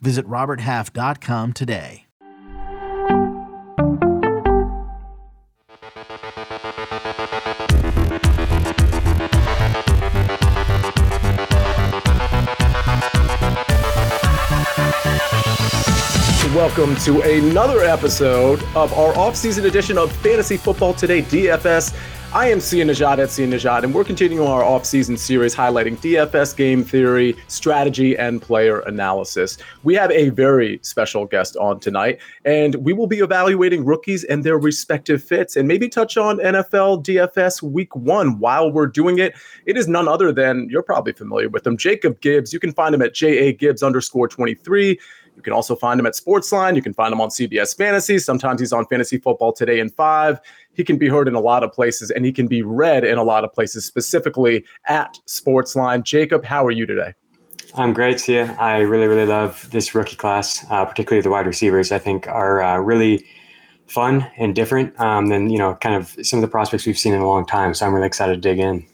Visit RobertHalf.com today. Welcome to another episode of our off-season edition of Fantasy Football Today DFS. I am Sia Nejad at Sia Nejad, and we're continuing our off-season series highlighting DFS game theory, strategy, and player analysis. We have a very special guest on tonight, and we will be evaluating rookies and their respective fits, and maybe touch on NFL DFS Week One. While we're doing it, it is none other than you're probably familiar with him, Jacob Gibbs. You can find him at ja Gibbs underscore twenty three. You can also find him at Sportsline. You can find him on CBS Fantasy. Sometimes he's on Fantasy Football Today in five. He can be heard in a lot of places and he can be read in a lot of places, specifically at Sportsline. Jacob, how are you today? I'm great, Sia. I really, really love this rookie class, uh, particularly the wide receivers. I think are uh, really fun and different um, than you know, kind of some of the prospects we've seen in a long time. So I'm really excited to dig in.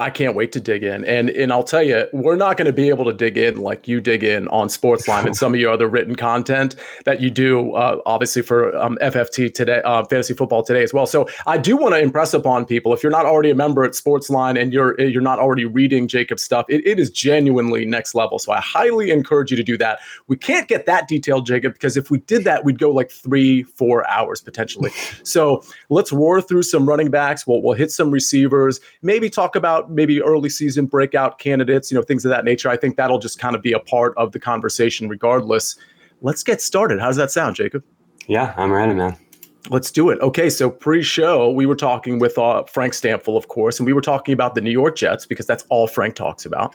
I can't wait to dig in. And and I'll tell you, we're not going to be able to dig in like you dig in on Sportsline and some of your other written content that you do, uh, obviously for um, FFT today, uh, Fantasy Football today as well. So I do want to impress upon people if you're not already a member at Sportsline and you're you're not already reading Jacob's stuff, it, it is genuinely next level. So I highly encourage you to do that. We can't get that detailed, Jacob, because if we did that, we'd go like three, four hours potentially. so let's roar through some running backs. We'll we'll hit some receivers. Maybe talk about maybe early season breakout candidates, you know, things of that nature. I think that'll just kind of be a part of the conversation regardless. Let's get started. How does that sound, Jacob? Yeah, I'm ready, man. Let's do it. Okay, so pre-show we were talking with uh, Frank Stampfl, of course, and we were talking about the New York Jets because that's all Frank talks about,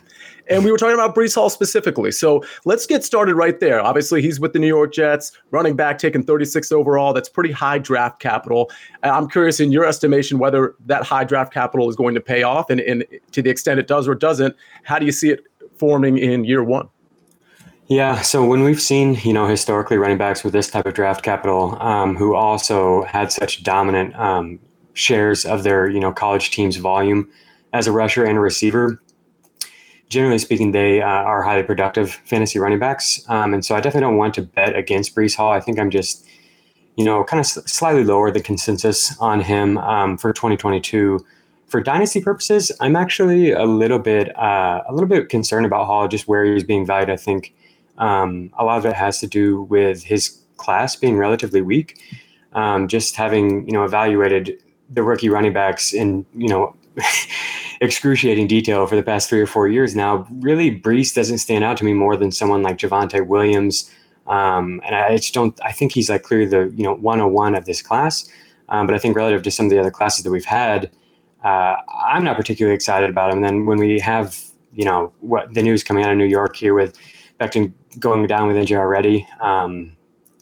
and we were talking about Breece Hall specifically. So let's get started right there. Obviously, he's with the New York Jets, running back, taking 36 overall. That's pretty high draft capital. I'm curious, in your estimation, whether that high draft capital is going to pay off, and, and to the extent it does or doesn't, how do you see it forming in year one? Yeah, so when we've seen, you know, historically running backs with this type of draft capital, um, who also had such dominant um, shares of their, you know, college team's volume as a rusher and a receiver, generally speaking, they uh, are highly productive fantasy running backs. Um, and so I definitely don't want to bet against Breece Hall. I think I'm just, you know, kind of slightly lower the consensus on him um, for 2022 for dynasty purposes, I'm actually a little bit uh, a little bit concerned about Hall, just where he's being valued. I think um, a lot of it has to do with his class being relatively weak. Um, just having you know evaluated the rookie running backs in you know excruciating detail for the past three or four years now, really Breece doesn't stand out to me more than someone like Javonte Williams. Um, and I just don't. I think he's like clearly the you know 101 of this class. Um, but I think relative to some of the other classes that we've had, uh, I'm not particularly excited about him. And then when we have you know what the news coming out of New York here with Becton going down with injury already. Um,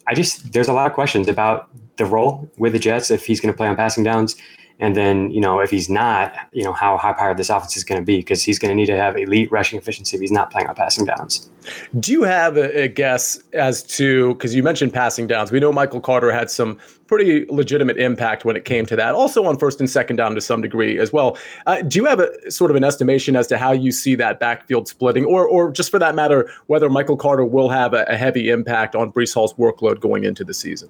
I just there's a lot of questions about the role with the Jets if he's going to play on passing downs, and then you know if he's not, you know how high powered this offense is going to be because he's going to need to have elite rushing efficiency if he's not playing on passing downs. Do you have a, guess as to because you mentioned passing downs? We know Michael Carter had some pretty legitimate impact when it came to that. Also on first and second down to some degree as well. Uh, do you have a sort of an estimation as to how you see that backfield splitting, or or just for that matter, whether Michael Carter will have a, a heavy impact on Breece Hall's workload going into the season?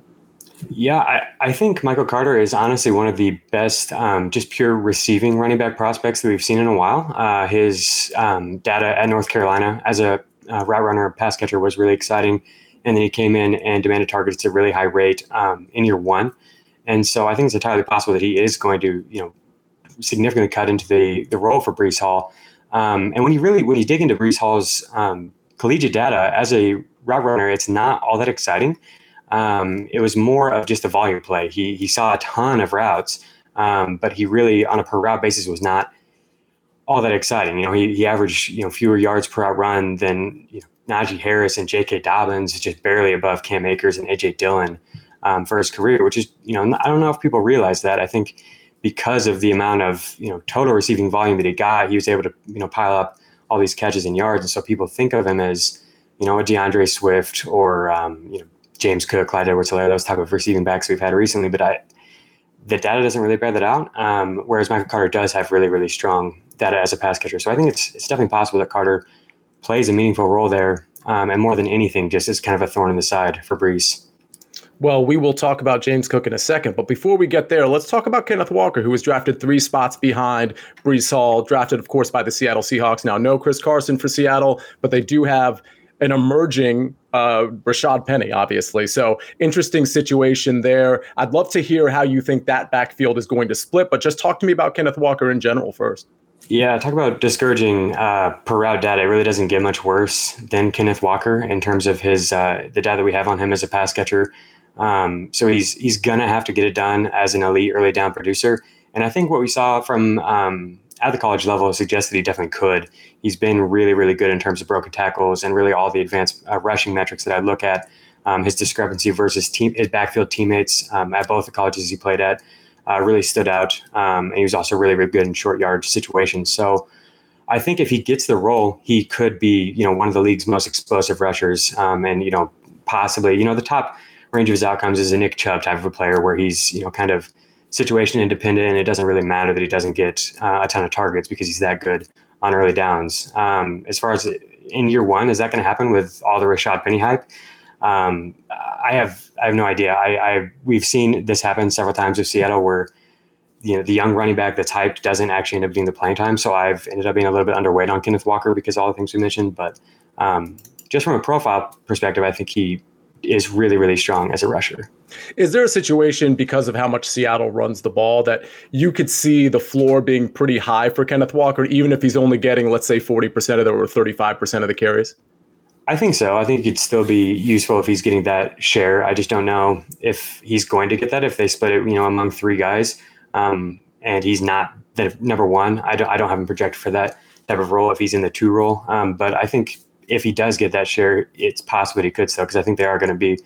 Yeah, I, I, think Michael Carter is honestly one of the best, um, just pure receiving running back prospects that we've seen in a while. Uh, his um, data at North Carolina as a uh, route runner, pass catcher was really exciting and then he came in and demanded targets at a really high rate um, in year one. And so I think it's entirely possible that he is going to, you know, significantly cut into the the role for Breece Hall. Um, and when you really when you dig into Breece Hall's um, collegiate data as a route runner, it's not all that exciting. Um, it was more of just a volume play. He he saw a ton of routes, um, but he really on a per route basis was not all that exciting. You know, he, he averaged you know fewer yards per route run than you know, Najee Harris and J.K. Dobbins, just barely above Cam Akers and A.J. Dillon um, for his career, which is, you know, I don't know if people realize that. I think because of the amount of, you know, total receiving volume that he got, he was able to, you know, pile up all these catches and yards. And so people think of him as, you know, a D'Andre Swift or, um, you know, James Cook, Clyde Edwards-Helaire, those type of receiving backs we've had recently. But I, the data doesn't really bear that out. Um, whereas Michael Carter does have really, really strong data as a pass catcher. So I think it's it's definitely possible that Carter plays a meaningful role there, um, and more than anything, just as kind of a thorn in the side for Breece. Well, we will talk about James Cook in a second, but before we get there, let's talk about Kenneth Walker, who was drafted three spots behind Breece Hall, drafted, of course, by the Seattle Seahawks. Now, no Chris Carson for Seattle, but they do have an emerging uh, Rashaad Penny, obviously. So interesting situation there. I'd love to hear how you think that backfield is going to split, but just talk to me about Kenneth Walker in general first. Yeah, talk about discouraging uh, per route data. It really doesn't get much worse than Kenneth Walker in terms of his uh, the data we have on him as a pass catcher. Um, so he's he's gonna have to get it done as an elite early down producer. And I think what we saw from um, at the college level suggests that he definitely could. He's been really, really good in terms of broken tackles and really all the advanced uh, rushing metrics that I look at. Um, his discrepancy versus team, his backfield teammates um, at both the colleges he played at uh, really stood out. Um, and he was also really, really good in short yard situations. So I think if he gets the role, he could be, you know, one of the league's most explosive rushers. Um, and, you know, possibly, you know, the top range of his outcomes is a Nick Chubb type of a player where he's, you know, kind of – situation independent, and it doesn't really matter that he doesn't get uh, a ton of targets because he's that good on early downs. Um, as far as in year one, is that going to happen with all the Rashaad Penny hype? Um, I have I have no idea. I, I we've seen this happen several times with Seattle where you know the young running back that's hyped doesn't actually end up getting the playing time. So I've ended up being a little bit underweight on Kenneth Walker because all the things we mentioned. But um, just from a profile perspective, I think he is really really strong as a rusher. Is there a situation because of how much Seattle runs the ball that you could see the floor being pretty high for Kenneth Walker, even if he's only getting, let's say, 40% of the or 35% of the carries? I think so. I think it'd still be useful if he's getting that share. I just don't know if he's going to get that if they split it, you know, among three guys. Um, and he's not the number one. I don't, I don't have him projected for that type of role if he's in the two role. Um, but I think if he does get that share, it's possible he could still because I think they are going to be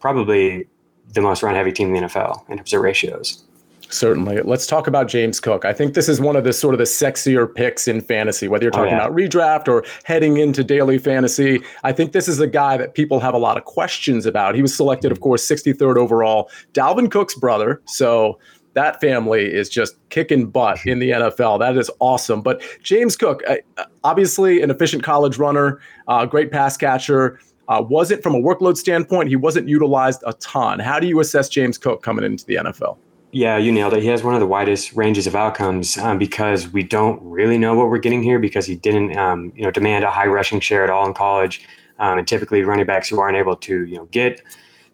probably the most run heavy team in the NFL in terms of ratios. Certainly. Let's talk about James Cook. I think this is one of the sort of the sexier picks in fantasy, whether you're oh, talking oh, yeah. about redraft or heading into daily fantasy. I think this is a guy that people have a lot of questions about. He was selected, of mm-hmm. course, 63rd overall, Dalvin Cook's brother. So that family is just kicking butt in the NFL. That is awesome. But James Cook, uh, obviously an efficient college runner, uh, great pass catcher. Uh, wasn't from a workload standpoint, he wasn't utilized a ton. How do you assess James Cook coming into the NFL? Yeah, you nailed it. He has one of the widest ranges of outcomes um, because we don't really know what we're getting here because he didn't, um, you know, demand a high rushing share at all in college. Um, and typically, running backs who aren't able to, you know, get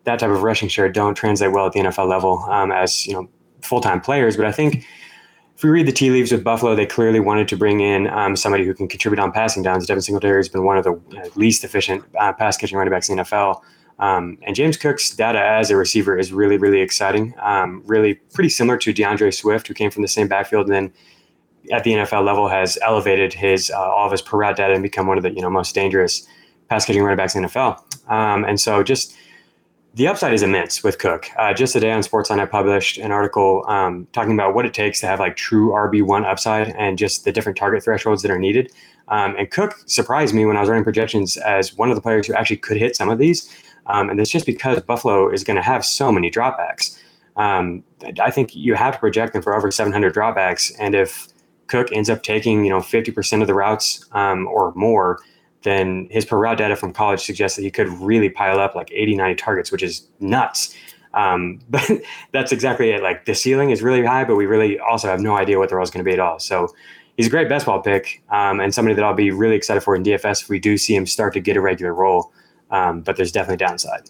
that type of rushing share don't translate well at the NFL level um, as you know full time players. But I think if we read the tea leaves with Buffalo, they clearly wanted to bring in um, somebody who can contribute on passing downs. Devin Singletary has been one of the uh, least efficient uh, pass catching running backs in the NFL. Um, and James Cook's data as a receiver is really, really exciting. Um, really pretty similar to D'Andre Swift, who came from the same backfield and then at the NFL level has elevated his uh, all of his per route data and become one of the you know most dangerous pass catching running backs in the NFL. Um, and so just the upside is immense with Cook. Uh, just today on Sportsline, I published an article um, talking about what it takes to have like true RB1 upside and just the different target thresholds that are needed. Um, and Cook surprised me when I was running projections as one of the players who actually could hit some of these. Um, and it's just because Buffalo is going to have so many dropbacks. Um, I think you have to project them for over 700 dropbacks. And if Cook ends up taking, you know, 50% of the routes um, or more, then his per route data from college suggests that he could really pile up like 80, 90 targets, which is nuts. Um, but that's exactly it. Like the ceiling is really high, but we really also have no idea what the role is going to be at all. So he's a great best ball pick um, and somebody that I'll be really excited for in DFS if we do see him start to get a regular role. Um, but there's definitely downside.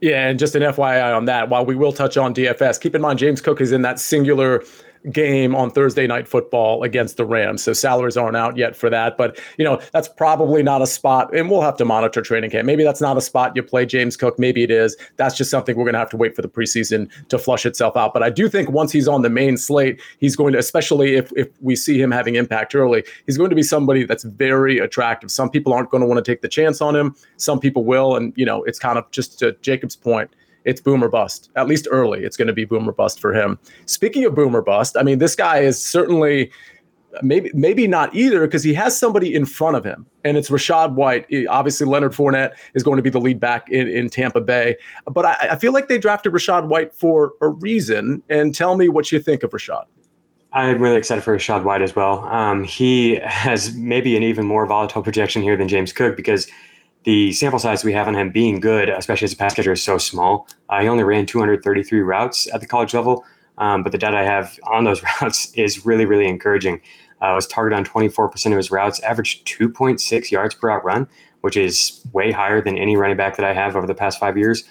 Yeah, and just an FYI on that, while we will touch on DFS, keep in mind James Cook is in that singular game on Thursday night football against the Rams. So salaries aren't out yet for that. But, you know, that's probably not a spot. And we'll have to monitor training camp. Maybe that's not a spot you play James Cook. Maybe it is. That's just something we're going to have to wait for the preseason to flush itself out. But I do think once he's on the main slate, he's going to, especially if, if we see him having impact early, he's going to be somebody that's very attractive. Some people aren't going to want to take the chance on him. Some people will. And, you know, it's kind of just to Jacob's point it's boomer bust. At least early, it's going to be boomer bust for him. Speaking of boomer bust, I mean, this guy is certainly maybe maybe not either because he has somebody in front of him, and it's Rachaad White. Obviously, Leonard Fournette is going to be the lead back in, in Tampa Bay, but I, I feel like they drafted Rachaad White for a reason. And tell me what you think of Rachaad. I'm really excited for Rachaad White as well. Um, he has maybe an even more volatile projection here than James Cook because the sample size we have on him being good, especially as a pass catcher, is so small. Uh, he only ran 233 routes at the college level, um, but the data I have on those routes is really, really encouraging. Uh, was targeted on 24% of his routes, averaged 2.6 yards per route run, which is way higher than any running back that I have over the past five years.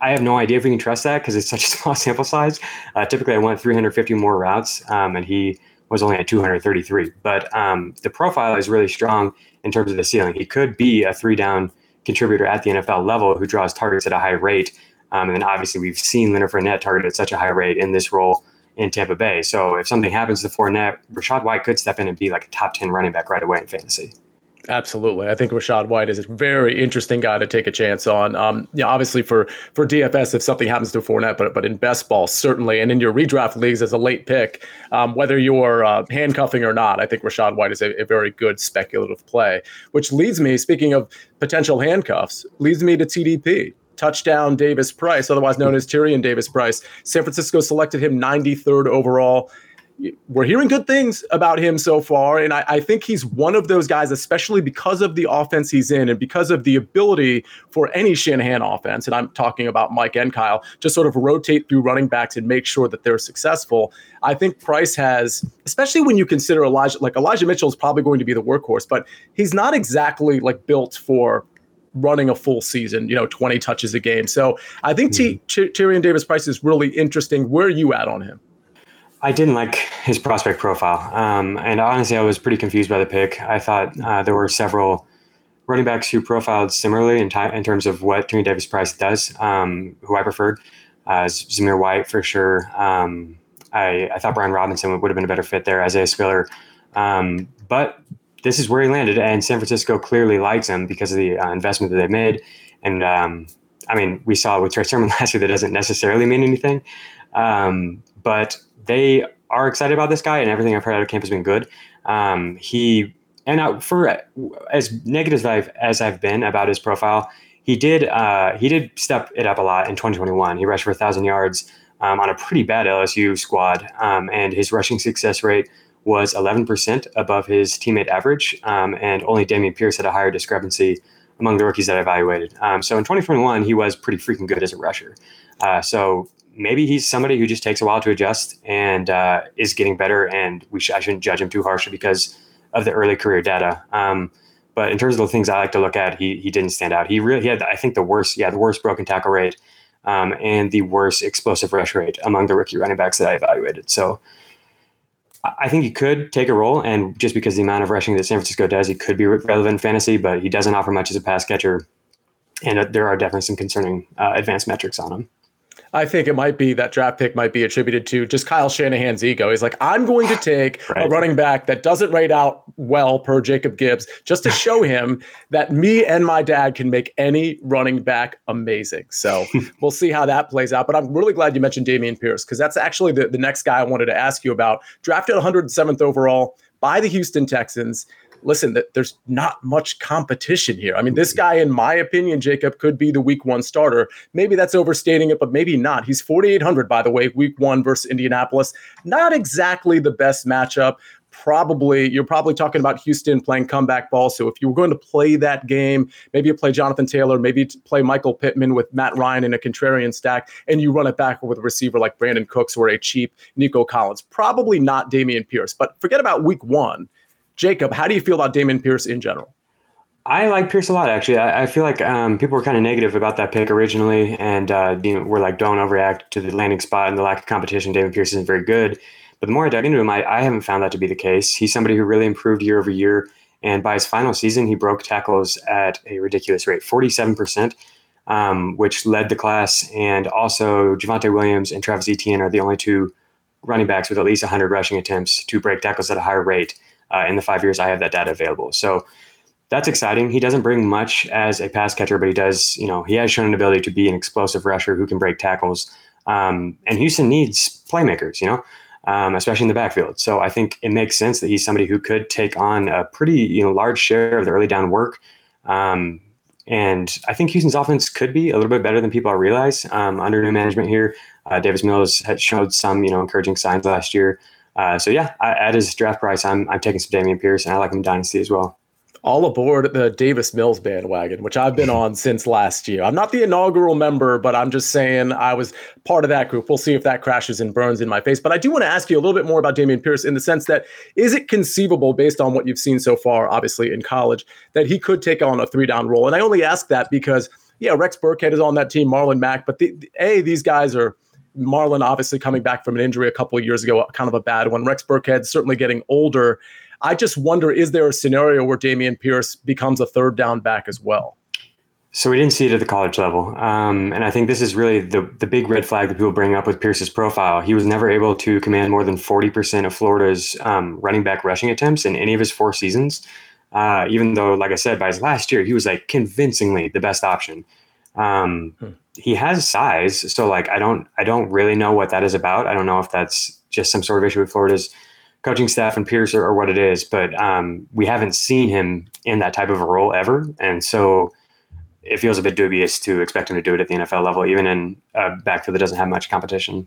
I have no idea if we can trust that because it's such a small sample size. Uh, typically, I want 350 more routes, um, and he was only at 233. But um, the profile is really strong in terms of the ceiling. He could be a three down contributor at the NFL level who draws targets at a high rate. Um, and then obviously we've seen Leonard Fournette targeted at such a high rate in this role in Tampa Bay. So if something happens to Fournette, Rachaad White could step in and be like a top 10 running back right away in fantasy. Absolutely, I think Rachaad White is a very interesting guy to take a chance on. Um, yeah, obviously for for DFS, if something happens to Fournette, but but in best ball certainly, and in your redraft leagues as a late pick, um, whether you're uh, handcuffing or not, I think Rachaad White is a, a, very good speculative play. Which leads me, speaking of potential handcuffs, leads me to TDP touchdown Davis Price, otherwise known as Tyrion Davis Price. San Francisco selected him 93rd overall we're hearing good things about him so far. And I, I, think he's one of those guys, especially because of the offense he's in and because of the ability for any Shanahan offense. And I'm talking about Mike and Kyle, just sort of rotate through running backs and make sure that they're successful. I think Price has, especially when you consider Elijah, like Elijah Mitchell is probably going to be the workhorse, but he's not exactly like built for running a full season, you know, 20 touches a game. So I think mm-hmm. T- Tyrion Davis Price is really interesting. Where are you at on him? I didn't like his prospect profile. Um, and honestly, I was pretty confused by the pick. I thought uh, there were several running backs who profiled similarly in, t- in terms of what Tony Davis Price does, um, who I preferred. Uh, Zamir White for sure. Um, I, I, thought Brian Robinson would, would, have been a better fit there a Spiller. Um, but this is where he landed, and San Francisco clearly likes him because of the uh, investment that they made. And um, I mean, we saw with Trey Sermon last year that doesn't necessarily mean anything. Um, but they are excited about this guy, and everything I've heard out of camp has been good. Um, he and for as negative as I've, as I've been about his profile, he did uh, he did step it up a lot in 2021. He rushed for thousand yards um, on a pretty bad LSU squad, um, and his rushing success rate was 11% above his teammate average, um, and only Dameon Pierce had a higher discrepancy among the rookies that I evaluated. Um, so in 2021, he was pretty freaking good as a rusher. Uh, so maybe he's somebody who just takes a while to adjust and uh, is getting better. And we sh- I shouldn't judge him too harshly because of the early career data. Um, but in terms of the things I like to look at, he he didn't stand out. He really he had I think the worst yeah the worst broken tackle rate um, and the worst explosive rush rate among the rookie running backs that I evaluated. So. I think he could take a role, and just because the amount of rushing that San Francisco does, he could be relevant in fantasy, but he doesn't offer much as a pass catcher, and uh, there are definitely some concerning uh, advanced metrics on him. I think it might be that draft pick might be attributed to just Kyle Shanahan's ego. He's like, I'm going to take right. a running back that doesn't rate out well per Jacob Gibbs just to show him that me and my dad can make any running back amazing. So we'll see how that plays out. But I'm really glad you mentioned Dameon Pierce because that's actually the, the next guy I wanted to ask you about. Drafted 107th overall by the Houston Texans listen, there's not much competition here. I mean, this mm-hmm. guy, in my opinion, Jacob, could be the week one starter. Maybe that's overstating it, but maybe not. He's 4,800, by the way, week one versus Indianapolis. Not exactly the best matchup probably you're probably talking about Houston playing comeback ball. So if you were going to play that game, maybe you play Jonathan Taylor, maybe play Michael Pittman with Matt Ryan in a contrarian stack, and you run it back with a receiver like Brandin Cooks or a cheap Nico Collins. Probably not Dameon Pierce, but forget about week one. Jacob, how do you feel about Dameon Pierce in general? I like Pierce a lot, actually. I, I feel like um, people were kind of negative about that pick originally, and uh, you know, we're like, don't overreact to the landing spot and the lack of competition. Dameon Pierce isn't very good, But the more I dug into him, I, I haven't found that to be the case. He's somebody who really improved year over year. And by his final season, he broke tackles at a ridiculous rate 47%, um, which led the class. And also, Javonte Williams and Travis Etienne are the only two running backs with at least 100 rushing attempts to break tackles at a higher rate uh, in the five years I have that data available. So that's exciting. He doesn't bring much as a pass catcher, but he does, you know, he has shown an ability to be an explosive rusher who can break tackles. Um, and Houston needs playmakers, you know, um, especially in the backfield. So I think it makes sense that he's somebody who could take on a pretty, you know, large share of the early down work. Um, and I think Houston's offense could be a little bit better than people realize um, under new management here. Uh, Davis Mills had showed some, you know, encouraging signs last year. Uh, so yeah, I, at his draft price, I'm I'm taking some Dameon Pierce, and I like him dynasty as well all aboard the Davis Mills bandwagon, which I've been on since last year. I'm not the inaugural member, but I'm just saying I was part of that group. We'll see if that crashes and burns in my face. But I do want to ask you a little bit more about Dameon Pierce in the sense that is it conceivable, based on what you've seen so far, obviously in college, that he could take on a three down role? And I only ask that because, yeah, Rex Burkhead is on that team, Marlon Mack, but the, A, these guys are. Marlon obviously coming back from an injury a couple of years ago, kind of a bad one. Rex Burkhead certainly getting older. I just wonder is there a scenario where Dameon Pierce becomes a third down back as well? So we didn't see it at the college level, um, and I think this is really the the big red flag that people bring up with Pierce's profile. He was never able to command more than forty percent of Florida's um, running back rushing attempts in any of his four seasons. Uh, even though, like I said, by his last year, he was like convincingly the best option. Um, hmm. He has size, so like I don't I don't really know what that is about. I don't know if that's just some sort of issue with Florida's coaching staff and Pierce or, or what it is, but um, we haven't seen him in that type of a role ever, and so it feels a bit dubious to expect him to do it at the NFL level, even in a backfield that doesn't have much competition.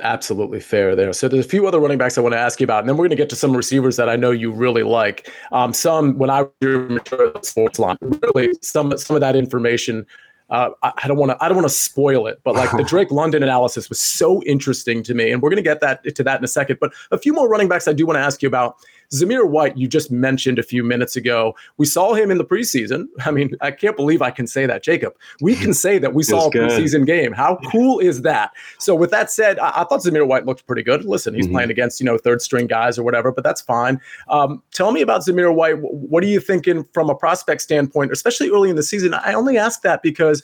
Absolutely fair there. So there's a few other running backs I want to ask you about, and then we're going to get to some receivers that I know you really like. Um, some when I was a sports line, really some some of that information uh, I don't want to I don't want to spoil it, but like the Drake London analysis was so interesting to me, and we're going to get that to that in a second. But a few more running backs I do want to ask you about. Zamir White, you just mentioned a few minutes ago. We saw him in the preseason. I mean, I can't believe I can say that, Jacob. We can say that we saw a preseason game. How cool is that? So, with that said, I, I thought Zamir White looked pretty good. Listen, he's mm-hmm. playing against you know third string guys or whatever, but that's fine. Um, tell me about Zamir White. What are you thinking from a prospect standpoint, especially early in the season? I only ask that because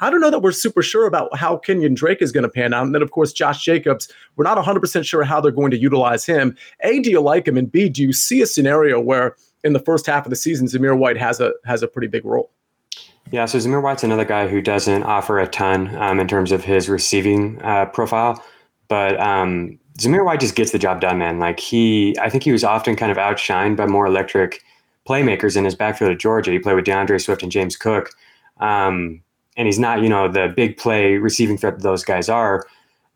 I don't know that we're super sure about how Kenyan Drake is going to pan out. And then, of course, Josh Jacobs, we're not 100% sure how they're going to utilize him. A, do you like him? And B, do you see a scenario where in the first half of the season, Zamir White has a has a pretty big role? Yeah, so Zamir White's another guy who doesn't offer a ton um, in terms of his receiving uh, profile, but um, Zamir White just gets the job done, man. Like he, I think he was often kind of outshined by more electric playmakers in his backfield at Georgia. He played with D'Andre Swift and James Cook. Um, and he's not, you know, the big play receiving threat that those guys are,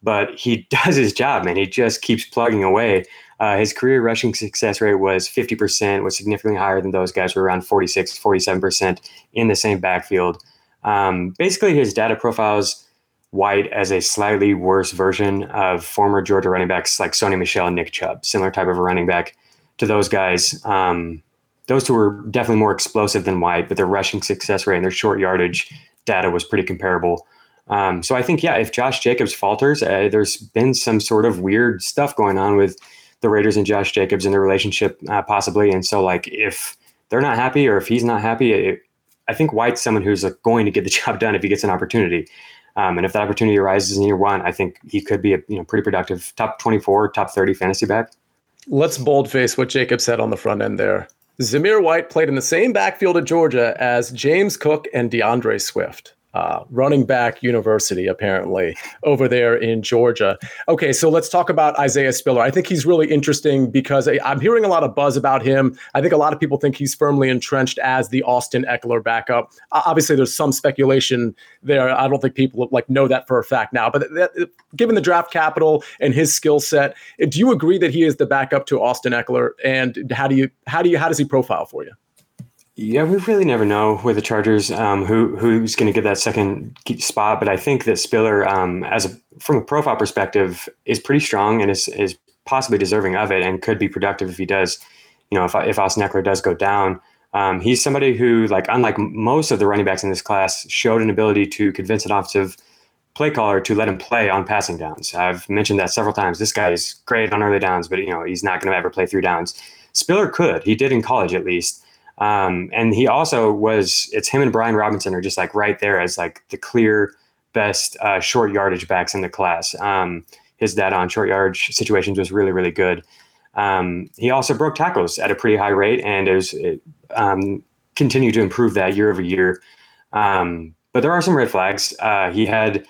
but he does his job, man. He just keeps plugging away. Uh, his career rushing success rate was 50%, was significantly higher than those guys were around 46, 47% in the same backfield. Um, basically, his data profiles White as a slightly worse version of former Georgia running backs like Sony Michel and Nick Chubb, similar type of a running back to those guys. Um, those two were definitely more explosive than White, but their rushing success rate and their short yardage data was pretty comparable. Um, so I think, yeah, if Josh Jacobs falters, uh, there's been some sort of weird stuff going on with the Raiders and Josh Jacobs and their relationship, uh, possibly. And so, like, if they're not happy or if he's not happy, it, I think White's someone who's like, going to get the job done if he gets an opportunity. Um, and if that opportunity arises in year one, I think he could be a you know pretty productive top 24, top 30 fantasy back. Let's boldface what Jacob said on the front end there. Zamir White played in the same backfield at Georgia as James Cook and D'Andre Swift uh, running back university, apparently, over there in Georgia. Okay, so let's talk about Isaiah Spiller. I think he's really interesting because eh, I, am hearing a lot of buzz about him. I think a lot of people think he's firmly entrenched as the Austin Ekeler backup. Obviously, there's some speculation there. I don't think people like know that for a fact now. But that, given the draft capital and his skill set, do you agree that he is the backup to Austin Ekeler? And how do you how do you how does he profile for you? Yeah, we really never know with the Chargers um, who who's going to get that second spot. But I think that Spiller, um, as a, from a profile perspective, is pretty strong and is is possibly deserving of it, and could be productive if he does. You know, if if Austin Ekeler does go down, um, he's somebody who, like, unlike most of the running backs in this class, showed an ability to convince an offensive play caller to let him play on passing downs. I've mentioned that several times. This guy is great on early downs, but you know he's not going to ever play through downs. Spiller could. He did in college at least. Um, and he also was. It's him and Brian Robinson are just like right there as like the clear best uh, short yardage backs in the class. Um, his data on short yardage situations was really really good. Um, he also broke tackles at a pretty high rate and is um, continued to improve that year over year. Um, but there are some red flags. Uh, he had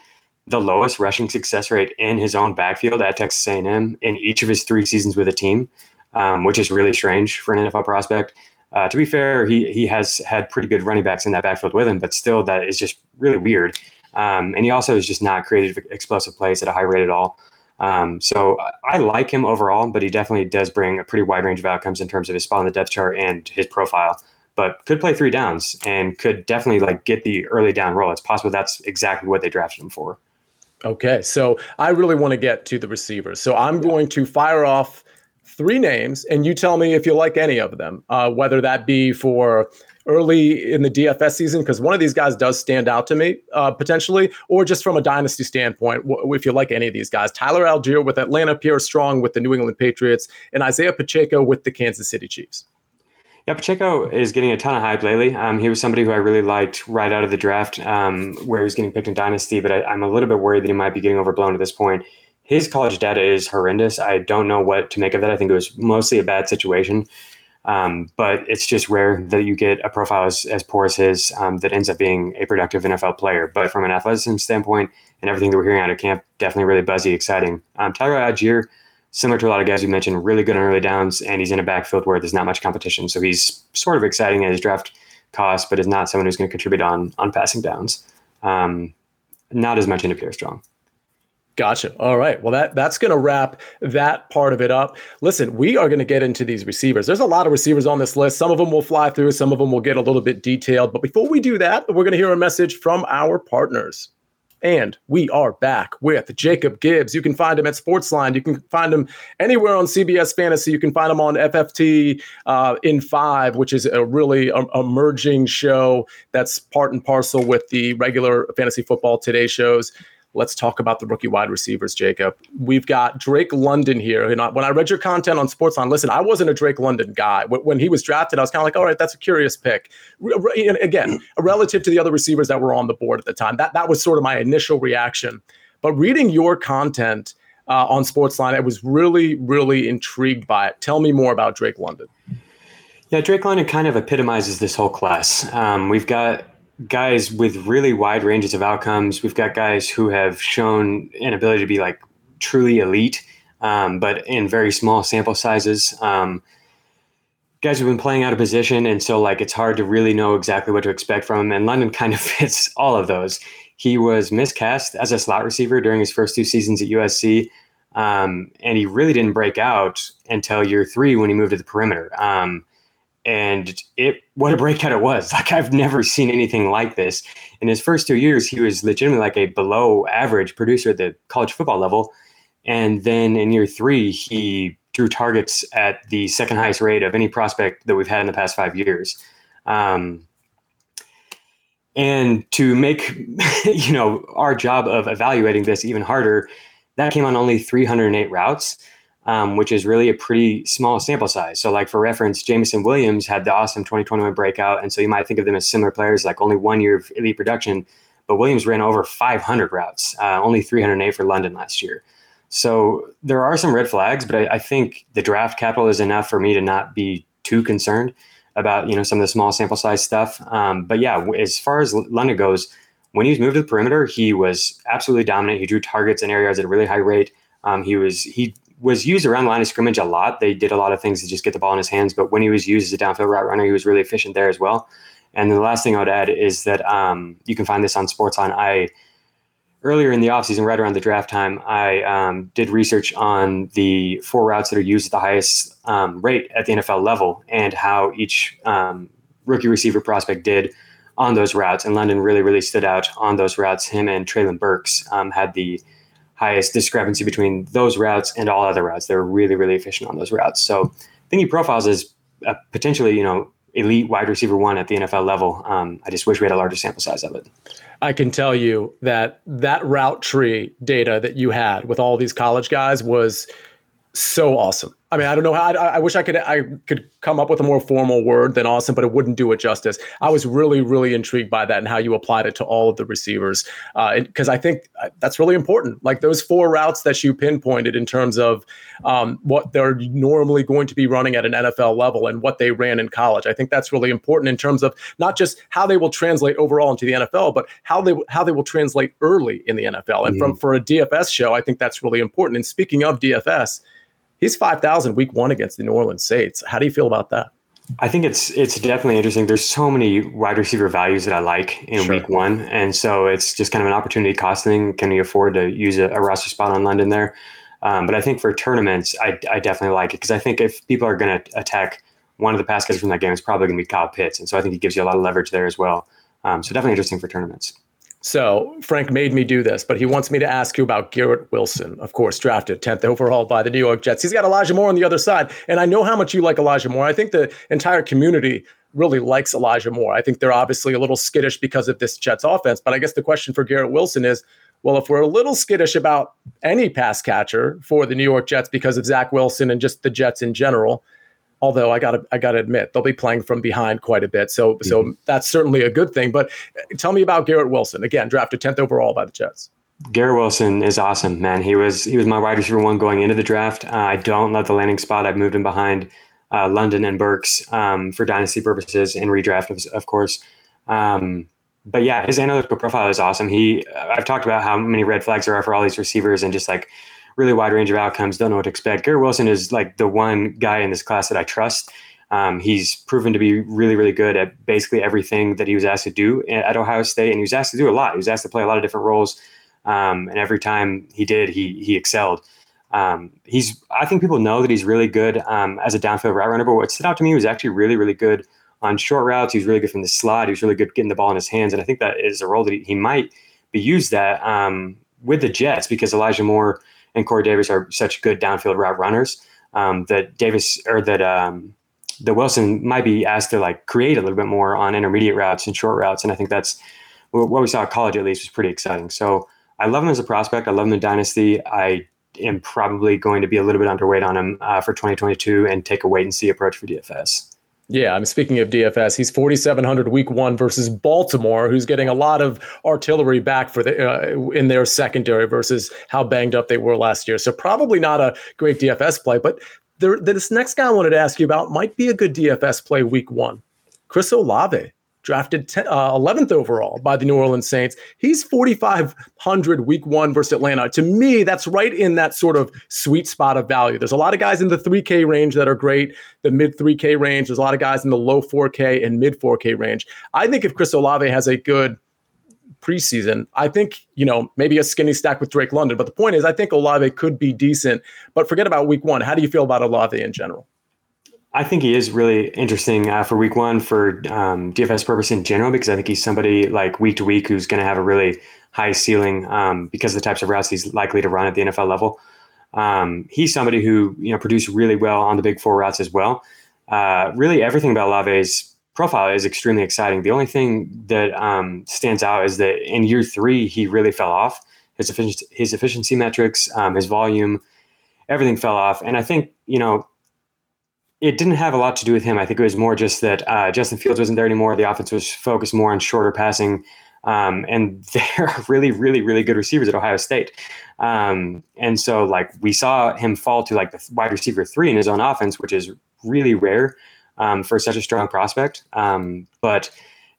the lowest rushing success rate in his own backfield at Texas A&M in each of his three seasons with a team, um, which is really strange for an NFL prospect. Uh, to be fair, he he has had pretty good running backs in that backfield with him, but still, that is just really weird. Um, and he also is just not creative, explosive plays at a high rate at all. Um, so I like him overall, but he definitely does bring a pretty wide range of outcomes in terms of his spot on the depth chart and his profile. But could play three downs and could definitely like get the early down role. It's possible that's exactly what they drafted him for. Okay, so I really want to get to the receivers. So I'm going to fire off three names, and you tell me if you like any of them, uh, whether that be for early in the DFS season because one of these guys does stand out to me uh, potentially, or just from a dynasty standpoint, w- if you like any of these guys. Tyler Allgeier with Atlanta, Pierre Strong with the New England Patriots, and Isaiah Pacheco with the Kansas City Chiefs. Yeah, Pacheco is getting a ton of hype lately. Um, he was somebody who I really liked right out of the draft, um, where he was getting picked in Dynasty, but I, am a little bit worried that he might be getting overblown at this point. His college data is horrendous. I don't know what to make of that. I think it was mostly a bad situation. Um, but it's just rare that you get a profile as, as poor as his um, that ends up being a productive NFL player. But from an athleticism standpoint and everything that we're hearing out of camp, definitely really buzzy, exciting. Um, Tyler Allgeier, similar to a lot of guys you mentioned, really good on early downs, and he's in a backfield where there's not much competition. So he's sort of exciting at his draft cost, but is not someone who's going to contribute on on passing downs. Um, not as much into Pierre Strong. Gotcha. All right. Well, that that's going to wrap that part of it up. Listen, we are going to get into these receivers. There's a lot of receivers on this list. Some of them will fly through. Some of them will get a little bit detailed. But before we do that, we're going to hear a message from our partners. And we are back with Jacob Gibbs. You can find him at Sportsline. You can find him anywhere on CBS Fantasy. You can find him on FFT uh, in Five, which is a really um, emerging show that's part and parcel with the regular Fantasy Football Today shows. Let's talk about the rookie wide receivers, Jacob. We've got Drake London here. And when I read your content on Sportsline, listen, I wasn't a Drake London guy. When he was drafted, I was kind of like, all right, that's a curious pick. Again, relative to the other receivers that were on the board at the time, that, that was sort of my initial reaction. But reading your content uh, on Sportsline, I was really, really intrigued by it. Tell me more about Drake London. Yeah, Drake London kind of epitomizes this whole class. Um, we've got guys with really wide ranges of outcomes. We've got guys who have shown an ability to be like truly elite, um, but in very small sample sizes. Um, guys who've been playing out of position, and so like it's hard to really know exactly what to expect from him. And London kind of fits all of those. He was miscast as a slot receiver during his first two seasons at USC. Um, and he really didn't break out until year three when he moved to the perimeter. Um, and it what a breakout it was. Like i've never seen anything like this. In his first two years he was legitimately like a below average producer at the college football level. And then in year three he drew targets at the second highest rate of any prospect that we've had in the past five years. Um, and to make you know our job of evaluating this even harder that came on only 308 routes um, which is really a pretty small sample size. So, like for reference, Jameson Williams had the awesome 2021 breakout, and so you might think of them as similar players, like only one year of elite production. But Williams ran over 500 routes, uh, only 308 for London last year. So there are some red flags, but I, I, think the draft capital is enough for me to not be too concerned about you know some of the small sample size stuff. Um, but yeah, as far as London goes, when he was moved to the perimeter, he was absolutely dominant. He drew targets in areas at a really high rate. Um, he was he was used around the line of scrimmage a lot. They did a lot of things to just get the ball in his hands, but when he was used as a downfield route runner, he was really efficient there as well. And the last thing I would add is that um, you can find this on Sportsline. I earlier in the offseason, right around the draft time, I um, did research on the four routes that are used at the highest um, rate at the NFL level and how each um, rookie receiver prospect did on those routes. And London really, really stood out on those routes. Him and Treylon Burks um, had the highest discrepancy between those routes and all other routes. They're really, really efficient on those routes. So I think he profiles as a potentially, you know, elite wide receiver one at the NFL level. Um, I just wish we had a larger sample size of it. I can tell you that that route tree data that you had with all these college guys was so awesome. I mean, I don't know how. I, I, wish I could. I could come up with a more formal word than awesome, but it wouldn't do it justice. I was really, really intrigued by that and how you applied it to all of the receivers, because uh, I think uh, that's really important. Like those four routes that you pinpointed in terms of um, what they're normally going to be running at an NFL level and what they ran in college. I think that's really important in terms of not just how they will translate overall into the NFL, but how they how they will translate early in the NFL. And mm-hmm. from for a DFS show, I think that's really important. And speaking of DFS He's 5,000 week one against the New Orleans Saints. How do you feel about that? I think it's it's definitely interesting. There's so many wide receiver values that I like in sure. week one, and so it's just kind of an opportunity costing. Can you afford to use a, a roster spot on London there? Um, but I think for tournaments, I, I definitely like it because I think if people are going to attack one of the pass catchers from that game, it's probably going to be Kyle Pitts, and so I think he gives you a lot of leverage there as well. Um, so definitely interesting for tournaments. So Frank made me do this, but he wants me to ask you about Garrett Wilson, of course, drafted 10th overall by the New York Jets. He's got Elijah Moore on the other side. And I know how much you like Elijah Moore. I think the entire community really likes Elijah Moore. I think they're obviously a little skittish because of this Jets offense. But I guess the question for Garrett Wilson is, well, if we're a little skittish about any pass catcher for the New York Jets because of Zach Wilson and just the Jets in general, although I got to I got to admit they'll be playing from behind quite a bit. So mm-hmm. so that's certainly a good thing. But uh, tell me about Garrett Wilson again, drafted 10th overall by the Jets. Garrett Wilson is awesome, man. He was he was my wide receiver one going into the draft. Uh, I don't love the landing spot. I've moved him behind uh, London and Burks um, for dynasty purposes and redraft, of, of course. Um, but yeah, his analytical profile is awesome. He I've talked about how many red flags there are for all these receivers and just like really wide range of outcomes. Don't know what to expect. Garrett Wilson is like the one guy in this class that I trust. Um, he's proven to be really, really good at basically everything that he was asked to do at Ohio State, and he was asked to do a lot. He was asked to play a lot of different roles, um, and every time he did, he he excelled. Um, he's I think people know that he's really good um, as a downfield route runner, but what stood out to me was actually really, really good on short routes. He was really good from the slot. He was really good getting the ball in his hands, and I think that is a role that he, he might be used that um, with the Jets because Elijah Moore and Corey Davis are such good downfield route runners um, that Davis or that um, the Wilson might be asked to like create a little bit more on intermediate routes and short routes. And I think that's what we saw at college at least was pretty exciting. So I love him as a prospect. I love him in dynasty. I am probably going to be a little bit underweight on him uh, for 2022 and take a wait and see approach for DFS. Yeah, I'm speaking of DFS. He's 4,700 week one versus Baltimore, who's getting a lot of artillery back for the uh, in their secondary versus how banged up they were last year. So probably not a great DFS play. But there, this next guy I wanted to ask you about might be a good DFS play week one. Chris Olave drafted 10, uh, 11th overall by the New Orleans Saints. He's 4,500 week one versus Atlanta. To me, that's right in that sort of sweet spot of value. There's a lot of guys in the 3K range that are great, the mid 3K range. There's a lot of guys in the low 4K and mid 4K range. I think if Chris Olave has a good preseason, I think, you know, maybe a skinny stack with Drake London. But the point is, I think Olave could be decent. But forget about week one. How do you feel about Olave in general? I think he is really interesting uh, for week one for um, DFS purpose in general because I think he's somebody like week to week who's going to have a really high ceiling um, because of the types of routes he's likely to run at the NFL level. Um, he's somebody who you know produced really well on the big four routes as well. Uh, really, everything about Lave's profile is extremely exciting. The only thing that um, stands out is that in year three he really fell off. His efficiency, his efficiency metrics, um, his volume, everything fell off. And I think you know it didn't have a lot to do with him. I think it was more just that uh, Justin Fields wasn't there anymore. The offense was focused more on shorter passing. Um, and they're really, really, really good receivers at Ohio State. Um, and so, like, we saw him fall to like the wide receiver three in his own offense, which is really rare um, for such a strong prospect. Um, but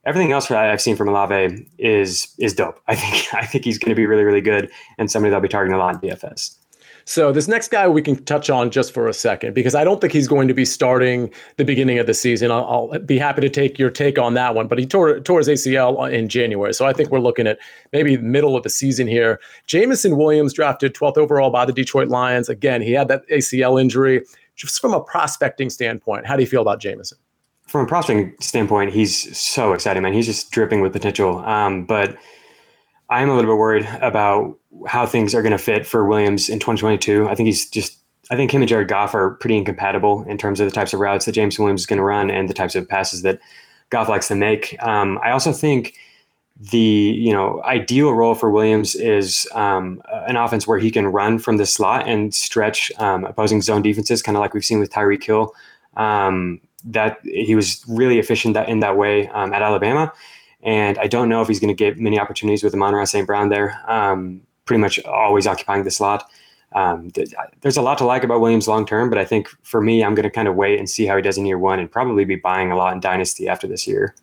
everything else that I've seen from Olave is is dope. I think I think he's going to be really, really good and somebody that'll be targeting a lot in DFS. So this next guy we can touch on just for a second because I don't think he's going to be starting the beginning of the season. I'll, I'll be happy to take your take on that one. But he tore, tore his ACL in January, so I think we're looking at maybe middle of the season here. Jameson Williams drafted 12th overall by the Detroit Lions. Again, he had that ACL injury. Just from a prospecting standpoint, how do you feel about Jameson? From a prospecting standpoint, he's so exciting, man. He's just dripping with potential. Um, but I'm a little bit worried about how things are going to fit for Williams in 2022. I think he's just I think him and Jared Goff are pretty incompatible in terms of the types of routes that James Williams is going to run and the types of passes that Goff likes to make. Um, I also think the you know ideal role for Williams is um, an offense where he can run from the slot and stretch um, opposing zone defenses, kind of like we've seen with Tyreek Hill. Um, that he was really efficient that in that way um, at Alabama, and I don't know if he's going to get many opportunities with Amon-Ra St. Brown there. Pretty much always occupying the slot. Um, there's a lot to like about Williams long term, but I think for me, I'm going to kind of wait and see how he does in year one, and probably be buying a lot in Dynasty after this year.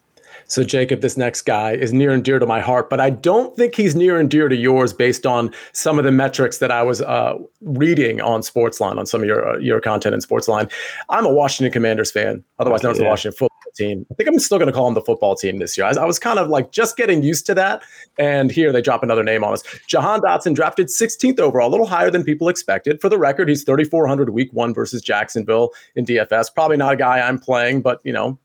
So, Jacob, this next guy is near and dear to my heart, but I don't think he's near and dear to yours based on some of the metrics that I was uh, reading on Sportsline, on some of your uh, your content in Sportsline. I'm a Washington Commanders fan, otherwise known as the Washington Football Team. I think I'm still going to call them the football team this year. I, I, was kind of like just getting used to that, and here they drop another name on us. Jahan Dotson drafted 16th overall, a little higher than people expected. For the record, he's 3,400 week one versus Jacksonville in DFS. Probably not a guy I'm playing, but you know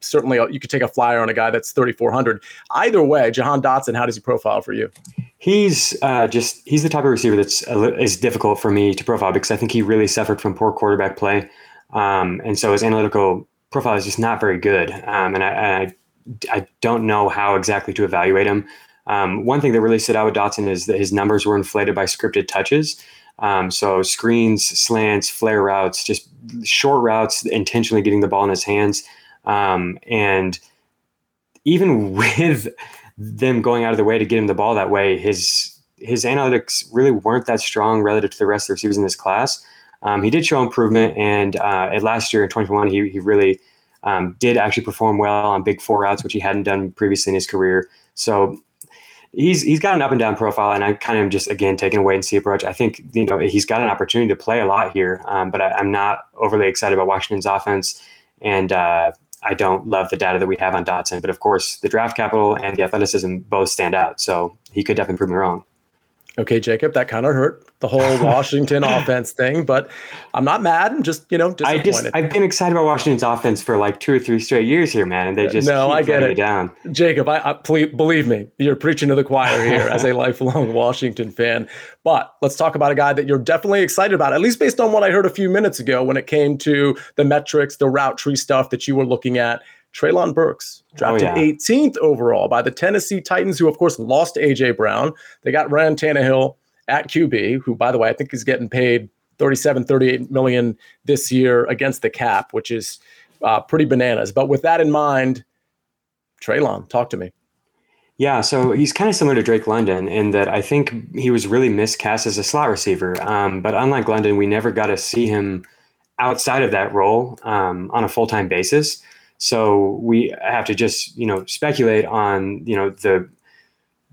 certainly you could take a flyer on a guy that's 3,400. Either way, Jahan Dotson, how does he profile for you? He's uh, just he's the type of receiver that's is difficult for me to profile because I think he really suffered from poor quarterback play, um, and so his analytical profile is just not very good. Um, and I, I, I don't know how exactly to evaluate him. Um, one thing that really stood out with Dotson is that his numbers were inflated by scripted touches. Um, so screens, slants, flare routes, just short routes, intentionally getting the ball in his hands. Um, and even with them going out of their way to get him the ball that way, his his analytics really weren't that strong relative to the rest of the receivers in this class. Um, he did show improvement, and uh, at last year in 2021, he he really um, did actually perform well on big four outs, which he hadn't done previously in his career. So he's he's got an up and down profile, and I kind of just again taking a wait and see approach. I think you know he's got an opportunity to play a lot here, um, but I, am not overly excited about Washington's offense, and uh, I don't love the data that we have on Dotson, but of course, the draft capital and the athleticism both stand out. So he could definitely prove me wrong. Okay, Jacob, that kind of hurt the whole Washington offense thing, but I'm not mad. I'm just, you know, I just I've been excited about Washington's offense for like two or three straight years here, man, and they uh, just no, I get it down. Jacob, I, I please, believe me, you're preaching to the choir here as a lifelong Washington fan. But let's talk about a guy that you're definitely excited about, at least based on what I heard a few minutes ago when it came to the metrics, the route tree stuff that you were looking at. Treylon Burks, drafted oh, yeah. 18th overall by the Tennessee Titans, who, of course, lost A.J. Brown. They got Ryan Tannehill at QB, who, by the way, I think is getting paid 37, 38 million this year against the cap, which is uh, pretty bananas. But with that in mind, Treylon, talk to me. Yeah, so he's kind of similar to Drake London in that I think he was really miscast as a slot receiver. Um, but unlike London, we never got to see him outside of that role um, on a full time basis. So we have to just, you know, speculate on, you know, the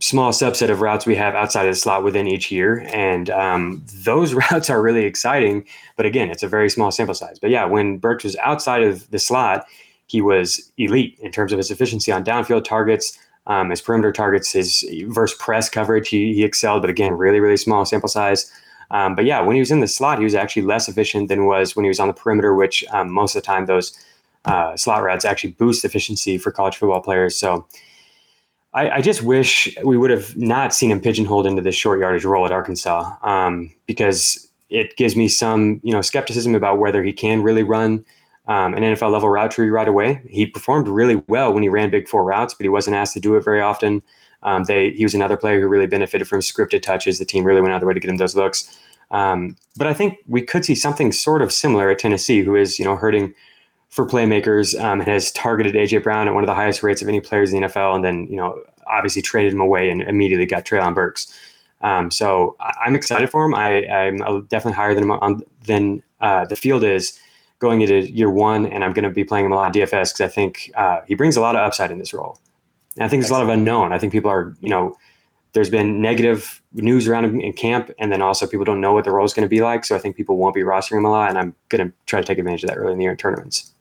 small subset of routes we have outside of the slot within each year. And um, those routes are really exciting. But again, it's a very small sample size. But yeah, when Burks was outside of the slot, he was elite in terms of his efficiency on downfield targets, um, his perimeter targets, his verse press coverage. He, he excelled, but again, really, really small sample size. Um, but yeah, when he was in the slot, he was actually less efficient than was when he was on the perimeter, which um, most of the time those uh, slot routes actually boost efficiency for college football players. So I, I, just wish we would have not seen him pigeonholed into this short yardage role at Arkansas um, because it gives me some you know skepticism about whether he can really run um, an NFL level route tree right away. He performed really well when he ran big four routes, but he wasn't asked to do it very often. Um, they, he was another player who really benefited from scripted touches. The team really went out of their way to get him those looks. Um, but I think we could see something sort of similar at Tennessee, who is you know hurting for playmakers um, has targeted AJ Brown at one of the highest rates of any players in the NFL, and then you know obviously traded him away and immediately got Treylon Burks. Um, so I, am excited for him. I, am definitely higher than him on, than uh, the field is going into year one, and I'm going to be playing him a lot of DFS because I think uh, he brings a lot of upside in this role. And I think there's a lot of unknown. I think people are you know there's been negative news around him in camp, and then also people don't know what the role is going to be like. So I think people won't be rostering him a lot, and I'm going to try to take advantage of that early in the year in tournaments.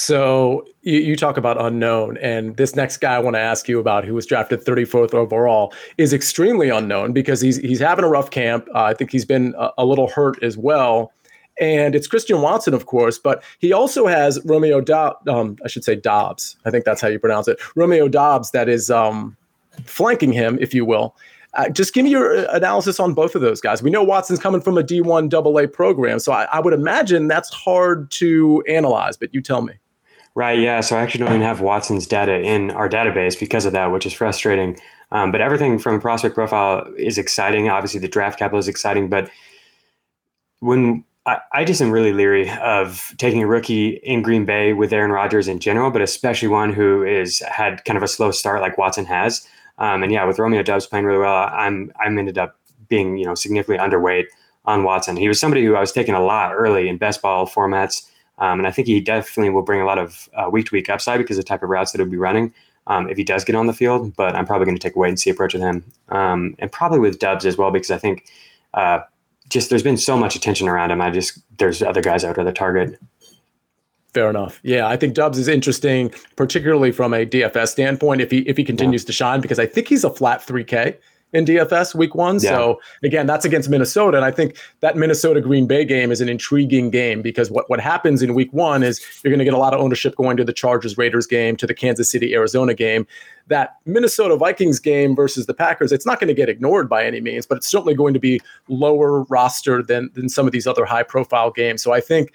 So you, you, talk about unknown, and this next guy I want to ask you about, who was drafted 34th overall, is extremely unknown because he's he's having a rough camp. Uh, I think he's been a, a, little hurt as well, and it's Christian Watson, of course, but he also has Romeo Dobbs. Um, I should say Doubs. I think that's how you pronounce it. Romeo Doubs that is um, flanking him, if you will. Uh, just give me your uh, analysis on both of those guys. We know Watson's coming from a D1 AA program, so I, I would imagine that's hard to analyze, but you tell me. Right. Yeah. So I actually don't even have Watson's data in our database because of that, which is frustrating. Um, but everything from prospect profile is exciting. Obviously, the draft capital is exciting. But when I, I just am really leery of taking a rookie in Green Bay with Aaron Rodgers in general, but especially one who is had kind of a slow start like Watson has. Um, and yeah, with Romeo Doubs playing really well, I'm I'm ended up being you know significantly underweight on Watson. He was somebody who I was taking a lot early in best ball formats. Um, and I think he definitely will bring a lot of week to week upside because of the type of routes that he'll be running um, if he does get on the field. But I'm probably going to take a wait and see approach with him, um, and probably with Doubs as well because I think uh, just there's been so much attention around him. I just there's other guys out there that target. Fair enough. Yeah, I think Doubs is interesting, particularly from a DFS standpoint. If he if he continues yeah. to shine, because I think he's a flat three K in DFS week one. Yeah. So again, that's against Minnesota. And I think that Minnesota Green Bay game is an intriguing game because what, what happens in week one is you're going to get a lot of ownership going to the Chargers Raiders game, to the Kansas City Arizona game. That Minnesota Vikings game versus the Packers, it's not going to get ignored by any means, but it's certainly going to be lower roster than than some of these other high profile games. So I think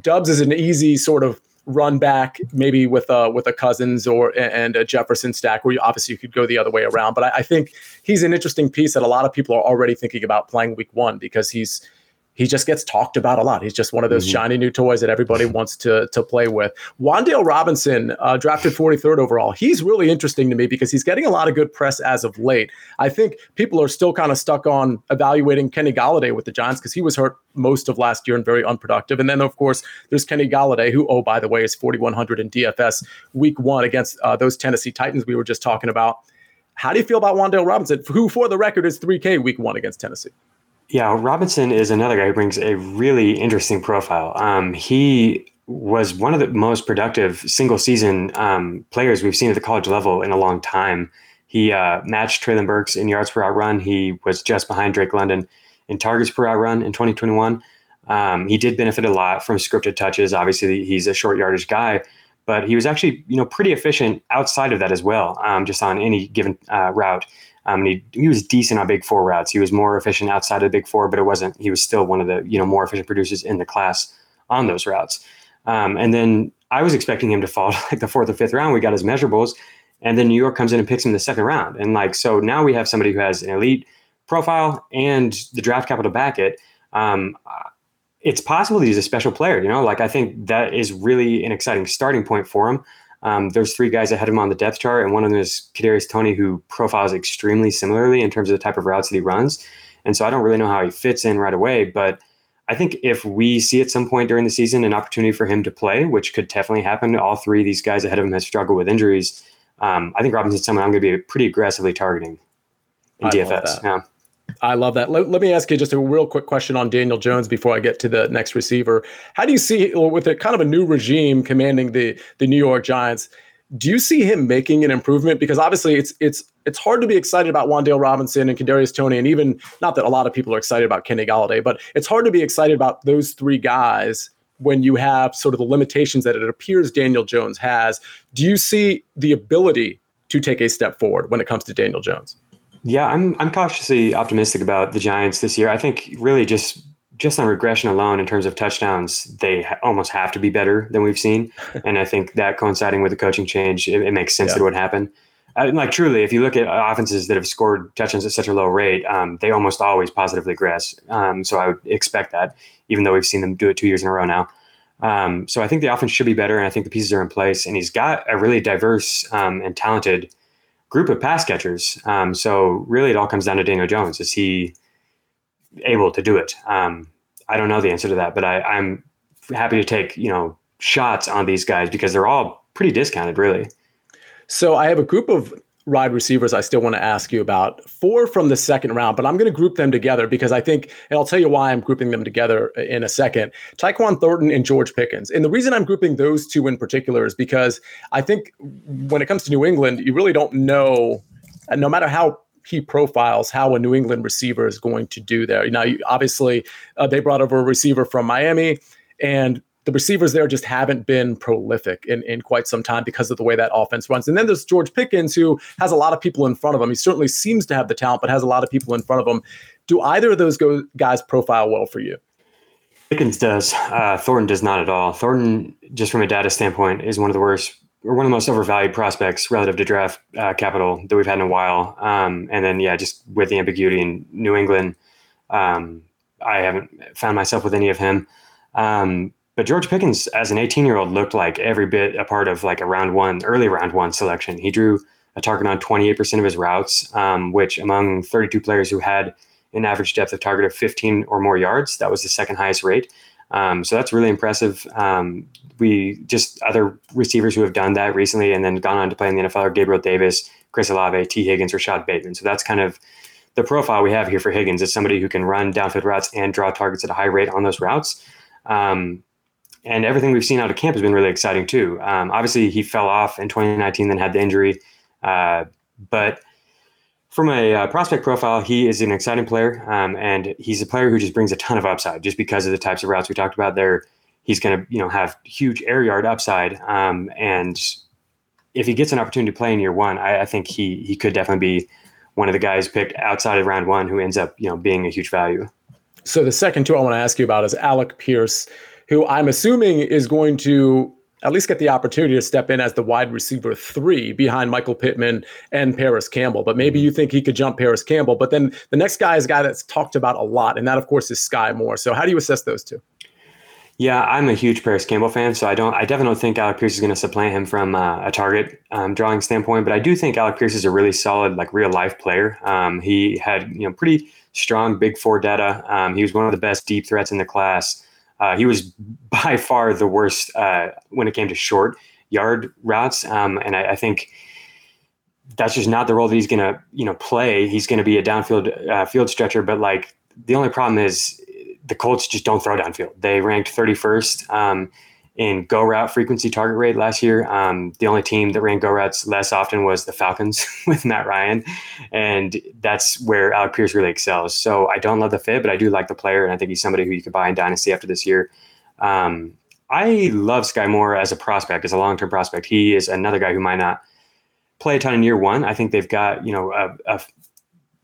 Doubs is an easy sort of run back maybe with a with a Cousins or and a Jefferson stack where you obviously you could go the other way around. But I, I think he's an interesting piece that a lot of people are already thinking about playing week one because he's he just gets talked about a lot. He's just one of those mm-hmm. shiny new toys that everybody wants to to play with. Wan'Dale Robinson, uh, drafted 43rd overall, he's really interesting to me because he's getting a lot of good press as of late. I think people are still kind of stuck on evaluating Kenny Golladay with the Giants because he was hurt most of last year and very unproductive. And then of course there's Kenny Golladay, who oh by the way is 4100 in DFS week one against uh, those Tennessee Titans we were just talking about. How do you feel about Wan'Dale Robinson, who for the record is 3K week one against Tennessee? Yeah, Robinson is another guy who brings a really interesting profile. Um, he was one of the most productive single season um, players we've seen at the college level in a long time. He uh, matched Treylon Burks in yards per out run. He was just behind Drake London in targets per out run in 2021. Um, he did benefit a lot from scripted touches. Obviously, he's a short yardage guy, but he was actually you know pretty efficient outside of that as well, um, just on any given uh, route. Um, and he, he was decent on big four routes. He was more efficient outside of the big four, but it wasn't. He was still one of the you know more efficient producers in the class on those routes. Um, and then I was expecting him to fall to like the fourth or fifth round. We got his measurables, and then New York comes in and picks him in the second round. And like so now we have somebody who has an elite profile and the draft capital to back it. Um, it's possible he's a special player. You know, like I think that is really an exciting starting point for him. Um, there's three guys ahead of him on the depth chart, and one of them is Kadarius Toney, who profiles extremely similarly in terms of the type of routes that he runs. And so I don't really know how he fits in right away, but I think if we see at some point during the season an opportunity for him to play, which could definitely happen, all three of these guys ahead of him have struggled with injuries. Um, I think Robinson's someone I'm going to be pretty aggressively targeting in I DFS. Yeah. I love that. Let, let, me ask you just a real quick question on Daniel Jones before I get to the next receiver. How do you see with a kind of a new regime commanding the the New York Giants? Do you see him making an improvement? Because obviously it's it's it's hard to be excited about Wan'Dale Robinson and Kadarius Toney, and even not that a lot of people are excited about Kenny Golladay, but it's hard to be excited about those three guys when you have sort of the limitations that it appears Daniel Jones has. Do you see the ability to take a step forward when it comes to Daniel Jones? Yeah, I'm I'm cautiously optimistic about the Giants this year. I think really just just on regression alone in terms of touchdowns, they ha- almost have to be better than we've seen. and I think that coinciding with the coaching change, it, it makes sense yeah. that would happen. Uh, like truly, if you look at offenses that have scored touchdowns at such a low rate, um, they almost always positively regress. Um, so I would expect that, even though we've seen them do it two years in a row now. Um, so I think the offense should be better, and I think the pieces are in place. And he's got a really diverse um, and talented group of pass catchers. Um, so really, it all comes down to Daniel Jones. Is he able to do it? Um, I don't know the answer to that, but I, I'm happy to take you know shots on these guys because they're all pretty discounted, really. So I have a group of wide receivers I still want to ask you about. Four from the second round, but I'm going to group them together because I think, and I'll tell you why I'm grouping them together in a second. Tyquan Thornton and George Pickens. And the reason I'm grouping those two in particular is because I think when it comes to New England, you really don't know, no matter how he profiles how a New England receiver is going to do there. Now, obviously, uh, they brought over a receiver from Miami, and the receivers there just haven't been prolific in, in quite some time because of the way that offense runs. And then there's George Pickens, who has a lot of people in front of him. He certainly seems to have the talent, but has a lot of people in front of him. Do either of those go, guys profile well for you? Pickens does. Uh, Thornton does not at all. Thornton, just from a data standpoint, is one of the worst or one of the most overvalued prospects relative to draft uh, capital that we've had in a while. Um, and then, yeah, just with the ambiguity in New England, um, I haven't found myself with any of him. Um, but George Pickens, as an 18 year old, looked like every bit a part of like a round one, early round one selection. He drew a target on 28% of his routes, um, which among 32 players who had an average depth of target of 15 or more yards, that was the second highest rate. Um, so that's really impressive. Um, we just other receivers who have done that recently and then gone on to play in the NFL are Gabriel Davis, Chris Olave, Tee Higgins, Rashod Bateman. So that's kind of the profile we have here for Higgins is somebody who can run downfield routes and draw targets at a high rate on those routes. Um, and everything we've seen out of camp has been really exciting too. Um, obviously, he fell off in 2019, then had the injury. Uh, but from a uh, prospect profile, he is an exciting player, um, and he's a player who just brings a ton of upside just because of the types of routes we talked about. There, he's going to you know have huge air yard upside, um, and if he gets an opportunity to play in year one, I, I, think he he could definitely be one of the guys picked outside of round one who ends up you know being a huge value. So the second two I want to ask you about is Alec Pierce who I'm assuming is going to at least get the opportunity to step in as the wide receiver three behind Michael Pittman and Parris Campbell. But maybe you think he could jump Parris Campbell. But then the next guy is a guy that's talked about a lot, and that, of course, is Skyy Moore. So how do you assess those two? Yeah, I'm a huge Parris Campbell fan, so I don't. I definitely don't think Alec Pierce is going to supplant him from uh, a target um, drawing standpoint. But I do think Alec Pierce is a really solid, like real life player. Um, he had you know pretty strong big four data. Um, he was one of the best deep threats in the class. Uh, he was by far the worst uh, when it came to short yard routes, um, and I, I, think that's just not the role that he's going to you know play. He's going to be a downfield uh, field stretcher, but like the only problem is the Colts just don't throw downfield. They ranked 31st. Um, in go route frequency target rate last year. Um, the only team that ran go routes less often was the Falcons with Matt Ryan, and that's where Alec Pierce really excels. So I don't love the fit, but I do like the player, and I think he's somebody who you could buy in dynasty after this year. Um, I love Skyy Moore as a prospect, as a long term prospect. He is another guy who might not play a ton in year one. I think they've got you know a, a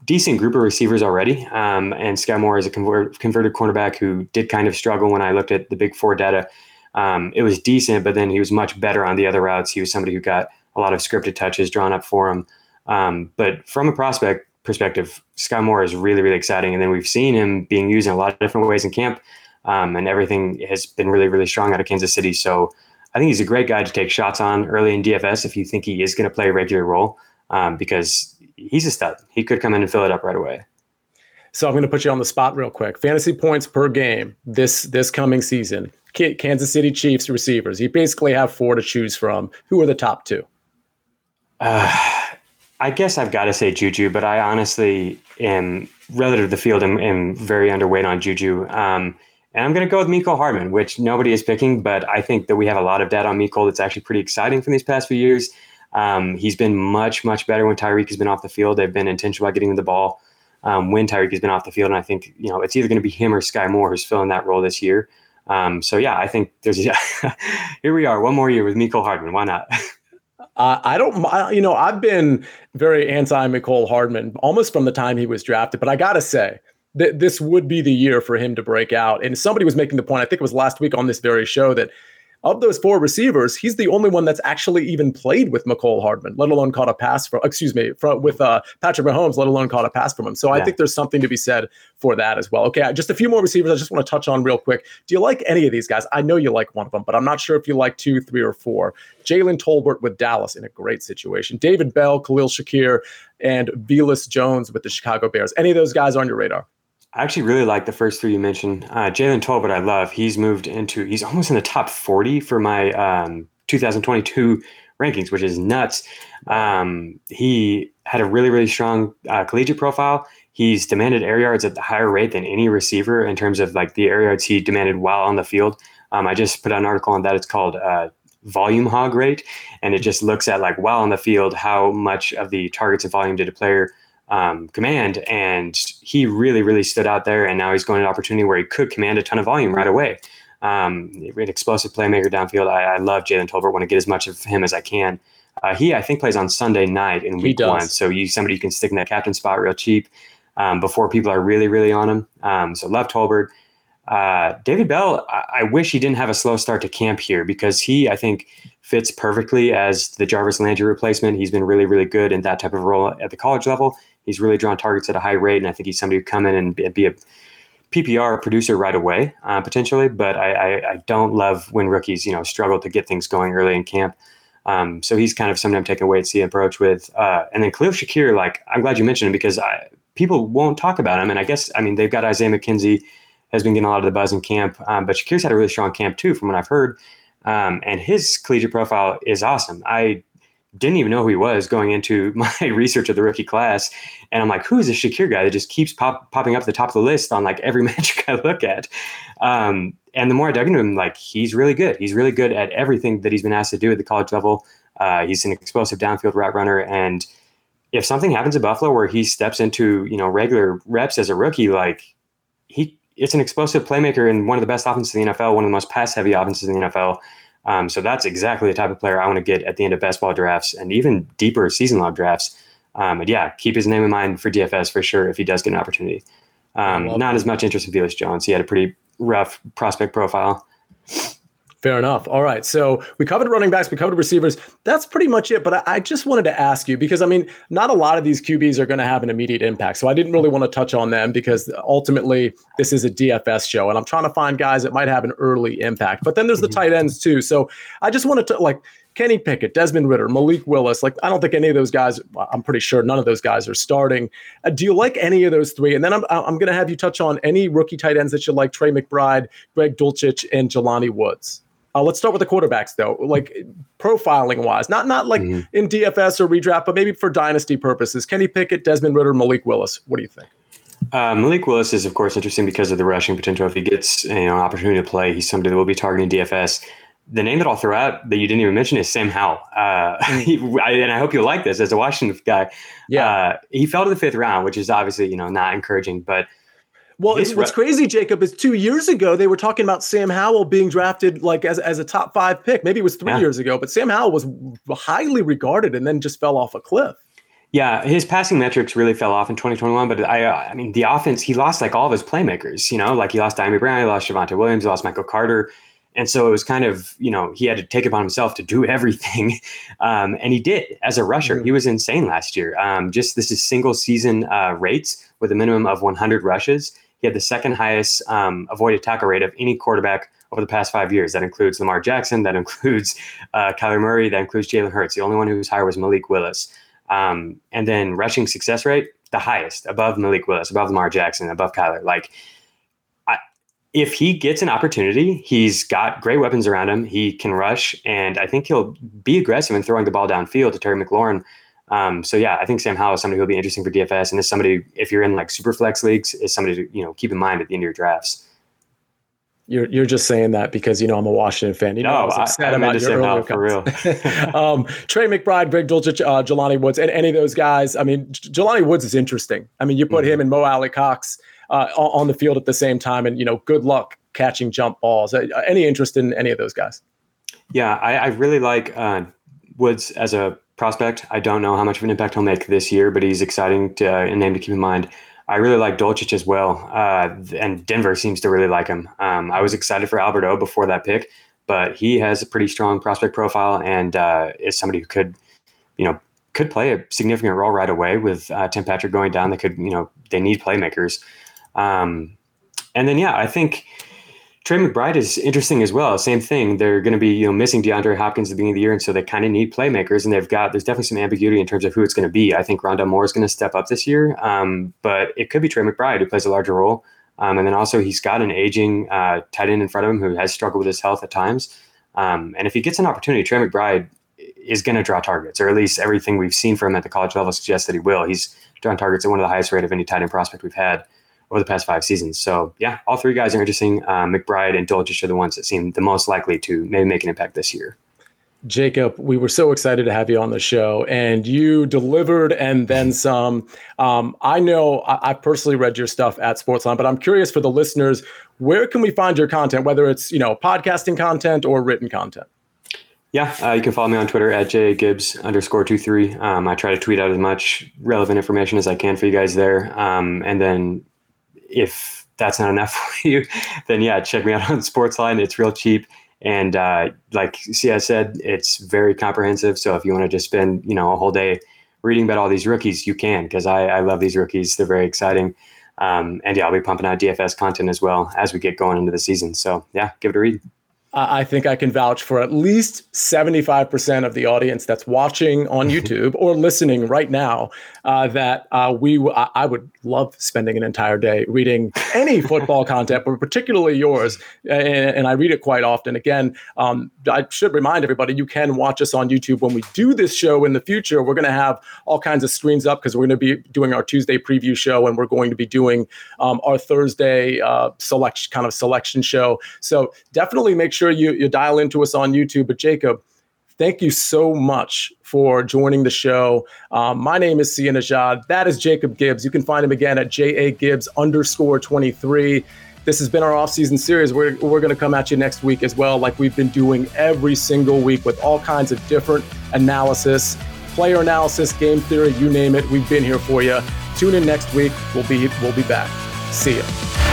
decent group of receivers already. Um, and Skyy Moore is a convert, converted cornerback who did kind of struggle when I looked at the big four data um, it was decent, but then he was much better on the other routes. He was somebody who got a lot of scripted touches drawn up for him. Um, but from a prospect perspective, Skyy Moore is really, really exciting. And then we've seen him being used in a lot of different ways in camp, um, and everything has been really, really strong out of Kansas City. So I think he's a great guy to take shots on early in DFS if you think he is going to play a regular role, um, because he's a stud. He could come in and fill it up right away. So I'm going to put you on the spot real quick. Fantasy points per game this this coming season. Kansas City Chiefs receivers. You basically have four to choose from. Who are the top two? Uh, I guess I've got to say Juju, but I honestly am relative to the field. am very underweight on Juju. Um, and I'm going to go with Mecole Hardman, which nobody is picking, but I think that we have a lot of data on Mecole that's actually pretty exciting from these past few years. Um, he's been much, much better when Tyreek has been off the field. They've been intentional about getting the ball um, when Tyreek has been off the field. And I think, you know, it's either going to be him or Skyy Moore who's filling that role this year. Um, so yeah, I think there's yeah, here we are, one more year with Mecole Hardman. Why not? Uh, I don't, you know, I've been very anti Mecole Hardman almost from the time he was drafted, but I gotta say, that this would be the year for him to break out. And somebody was making the point, I think it was last week on this very show, that of those four receivers, he's the only one that's actually even played with Mecole Hardman, let alone caught a pass from, excuse me, from, with uh, Patrick Mahomes, let alone caught a pass from him. So yeah. I think there's something to be said for that as well. Okay, just a few more receivers I just want to touch on real quick. Do you like any of these guys? I know you like one of them, but I'm not sure if you like two, three, or four. Jalen Tolbert with Dallas in a great situation. David Bell, Khalil Shakir, and Velus Jones with the Chicago Bears. Any of those guys on your radar? I actually really like the first three you mentioned. Uh, Jalen Tolbert, I love. He's moved into, he's almost in the top 40 for my um, 2022 rankings, which is nuts. Um, he had a really, really strong uh, collegiate profile. He's demanded air yards at the higher rate than any receiver in terms of like the air yards he demanded while on the field. Um, I just put out an article on that. It's called uh, volume hog rate, and it just looks at like while on the field how much of the targets and volume did a player um, command, and he really, really stood out there. And now he's going an opportunity where he could command a ton of volume right away. Um, an explosive playmaker downfield. I, I love Jalen Tolbert. Want to get as much of him as I can. Uh, he, I think, plays on Sunday night in week one. So you somebody you can stick in that captain spot real cheap um, before people are really, really on him. Um, so love Tolbert. Uh, David Bell, I, I, wish he didn't have a slow start to camp here because he, I think, fits perfectly as the Jarvis Landry replacement. He's been really, really good in that type of role at the college level. He's really drawn targets at a high rate, and I think he's somebody who come in and be a PPR producer right away, uh, potentially. But I, I, I, don't love when rookies, you know, struggle to get things going early in camp. Um, so he's kind of something I'm taking a wait and see approach with. Uh, and then Khalil Shakir, like I'm glad you mentioned him because I, people won't talk about him. And I guess I mean they've got Isaiah McKenzie has been getting a lot of the buzz in camp, um, but Shakir's had a really strong camp too, from what I've heard. Um, and his collegiate profile is awesome. I didn't even know who he was going into my research of the rookie class. And I'm like, who is this Shakir guy that just keeps pop, popping up at the top of the list on like every metric I look at? Um, and the more I dug into him, like he's really good. He's really good at everything that he's been asked to do at the college level. Uh, he's an explosive downfield route runner. And if something happens at Buffalo where he steps into, you know, regular reps as a rookie, like he, it's an explosive playmaker and one of the best offenses in the NFL, one of the most pass heavy offenses in the NFL. Um, so that's exactly the type of player I want to get at the end of best ball drafts and even deeper season long drafts. Um, and yeah, keep his name in mind for DFS for sure if he does get an opportunity. Um, not as much interest in Velus Jones. He had a pretty rough prospect profile. Fair enough. All right. So we covered running backs, we covered receivers. That's pretty much it. But I, I just wanted to ask you because I mean, not a lot of these QBs are going to have an immediate impact. So I didn't really want to touch on them because ultimately this is a DFS show and I'm trying to find guys that might have an early impact. But then there's the mm-hmm. tight ends too. So I just wanted to like Kenny Pickett, Desmond Ridder, Malik Willis. Like, I don't think any of those guys, I'm pretty sure none of those guys are starting. Uh, do you like any of those three? And then I'm, I'm going to have you touch on any rookie tight ends that you like Trey McBride, Greg Dulcich, and Jelani Woods. Uh, let's start with the quarterbacks, though. Like profiling wise, not not like mm-hmm. in DFS or redraft, but maybe for dynasty purposes. Kenny Pickett, Desmond Ridder, Malik Willis. What do you think? Uh, Malik Willis is, of course, interesting because of the rushing potential. If he gets you know an opportunity to play, he's somebody that will be targeting DFS. The name that I'll throw out that you didn't even mention is Sam Howell. Uh, mm. he, I, and I hope you like this as a Washington guy. Yeah, uh, he fell to the fifth round, which is obviously you know not encouraging, but well, it's, what's crazy, Jacob, is two years ago they were talking about Sam Howell being drafted like as, as a top five pick. Maybe it was three yeah. years ago, but Sam Howell was highly regarded and then just fell off a cliff. Yeah, his passing metrics really fell off in 2021. But I, uh, I mean, the offense he lost like all of his playmakers. You know, like he lost Dyami Brown, he lost Javonte Williams, he lost Michael Carter, and so it was kind of you know he had to take it upon himself to do everything, um, and he did as a rusher. Mm-hmm. He was insane last year. Um, just this is single season uh, rates with a minimum of 100 rushes. He had the second highest um, avoided tackle rate of any quarterback over the past five years. That includes Lamar Jackson. That includes uh, Kyler Murray. That includes Jalen Hurts. The only one who was higher was Malik Willis. Um, and then rushing success rate, the highest, above Malik Willis, above Lamar Jackson, above Kyler. Like, if he gets an opportunity, he's got great weapons around him. He can rush, and I think he'll be aggressive in throwing the ball downfield to Terry McLaurin. Um, so yeah, I think Sam Howell is somebody who'll be interesting for DFS, and is somebody if you're in like super flex leagues, is somebody to you know keep in mind at the end of your drafts. You're you're just saying that because you know I'm a Washington fan. You know, no, I was upset I, I about your earlier for real. um, Trey McBride, Greg Dulcich, uh, Jelani Woods, and any of those guys. I mean, Jelani Woods is interesting. I mean, you put mm-hmm. him and Mo Alie-Cox uh, on the field at the same time, and you know, good luck catching jump balls. Uh, any interest in any of those guys? Yeah, I, I really like uh, Woods as a prospect. I don't know how much of an impact he'll make this year, but he's exciting to, uh, a name to keep in mind. I really like Dulcich as well, uh, and Denver seems to really like him. Um, I was excited for Albert O before that pick, but he has a pretty strong prospect profile and uh, is somebody who could, you know, could play a significant role right away with uh, Tim Patrick going down. They could, you know, they need playmakers. Um, and then, yeah, I think Trey McBride is interesting as well. Same thing. They're going to be you know missing DeAndre Hopkins at the beginning of the year, and so they kind of need playmakers. And they've got there's definitely some ambiguity in terms of who it's going to be. I think Rondale Moore is going to step up this year, um, but it could be Trey McBride who plays a larger role. Um, and then also he's got an aging uh, tight end in front of him who has struggled with his health at times. Um, and if he gets an opportunity, Trey McBride is going to draw targets, or at least everything we've seen from him at the college level suggests that he will. He's drawn targets at one of the highest rate of any tight end prospect we've had over the past five seasons. So yeah, all three guys are interesting. Uh, McBride and Dulcich are the ones that seem the most likely to maybe make an impact this year. Jacob, we were so excited to have you on the show, and you delivered and then some. Um, I know I, I, personally read your stuff at Sportsline, but I'm curious for the listeners, where can we find your content, whether it's you know podcasting content or written content? Yeah, uh, you can follow me on Twitter at jgibbs underscore two three. Um, I try to tweet out as much relevant information as I can for you guys there, um, and then if that's not enough for you, then yeah, check me out on Sportsline. It's real cheap. And uh, like I said, it's very comprehensive. So if you want to just spend, you know, a whole day reading about all these rookies, you can, because I, I, love these rookies. They're very exciting. Um, and yeah, I'll be pumping out DFS content as well as we get going into the season. So yeah, give it a read. I think I can vouch for at least 75% of the audience that's watching on YouTube or listening right now uh, that uh, we I would love spending an entire day reading any football content, but particularly yours. And, and, I read it quite often. Again, um, I should remind everybody you can watch us on YouTube when we do this show in the future. We're going to have all kinds of screens up because we're going to be doing our Tuesday preview show and we're going to be doing um, our Thursday uh, select kind of selection show. So definitely make sure you, you dial into us on YouTube. But Jacob, thank you so much for joining the show. Um, my name is Sia Nejad. That is Jacob Gibbs. You can find him again at JA Gibbs underscore 23. This has been our offseason series. We're, we're going to come at you next week as well, like we've been doing every single week with all kinds of different analysis, player analysis, game theory, you name it. We've been here for you. Tune in next week. We'll be we'll be back. See you.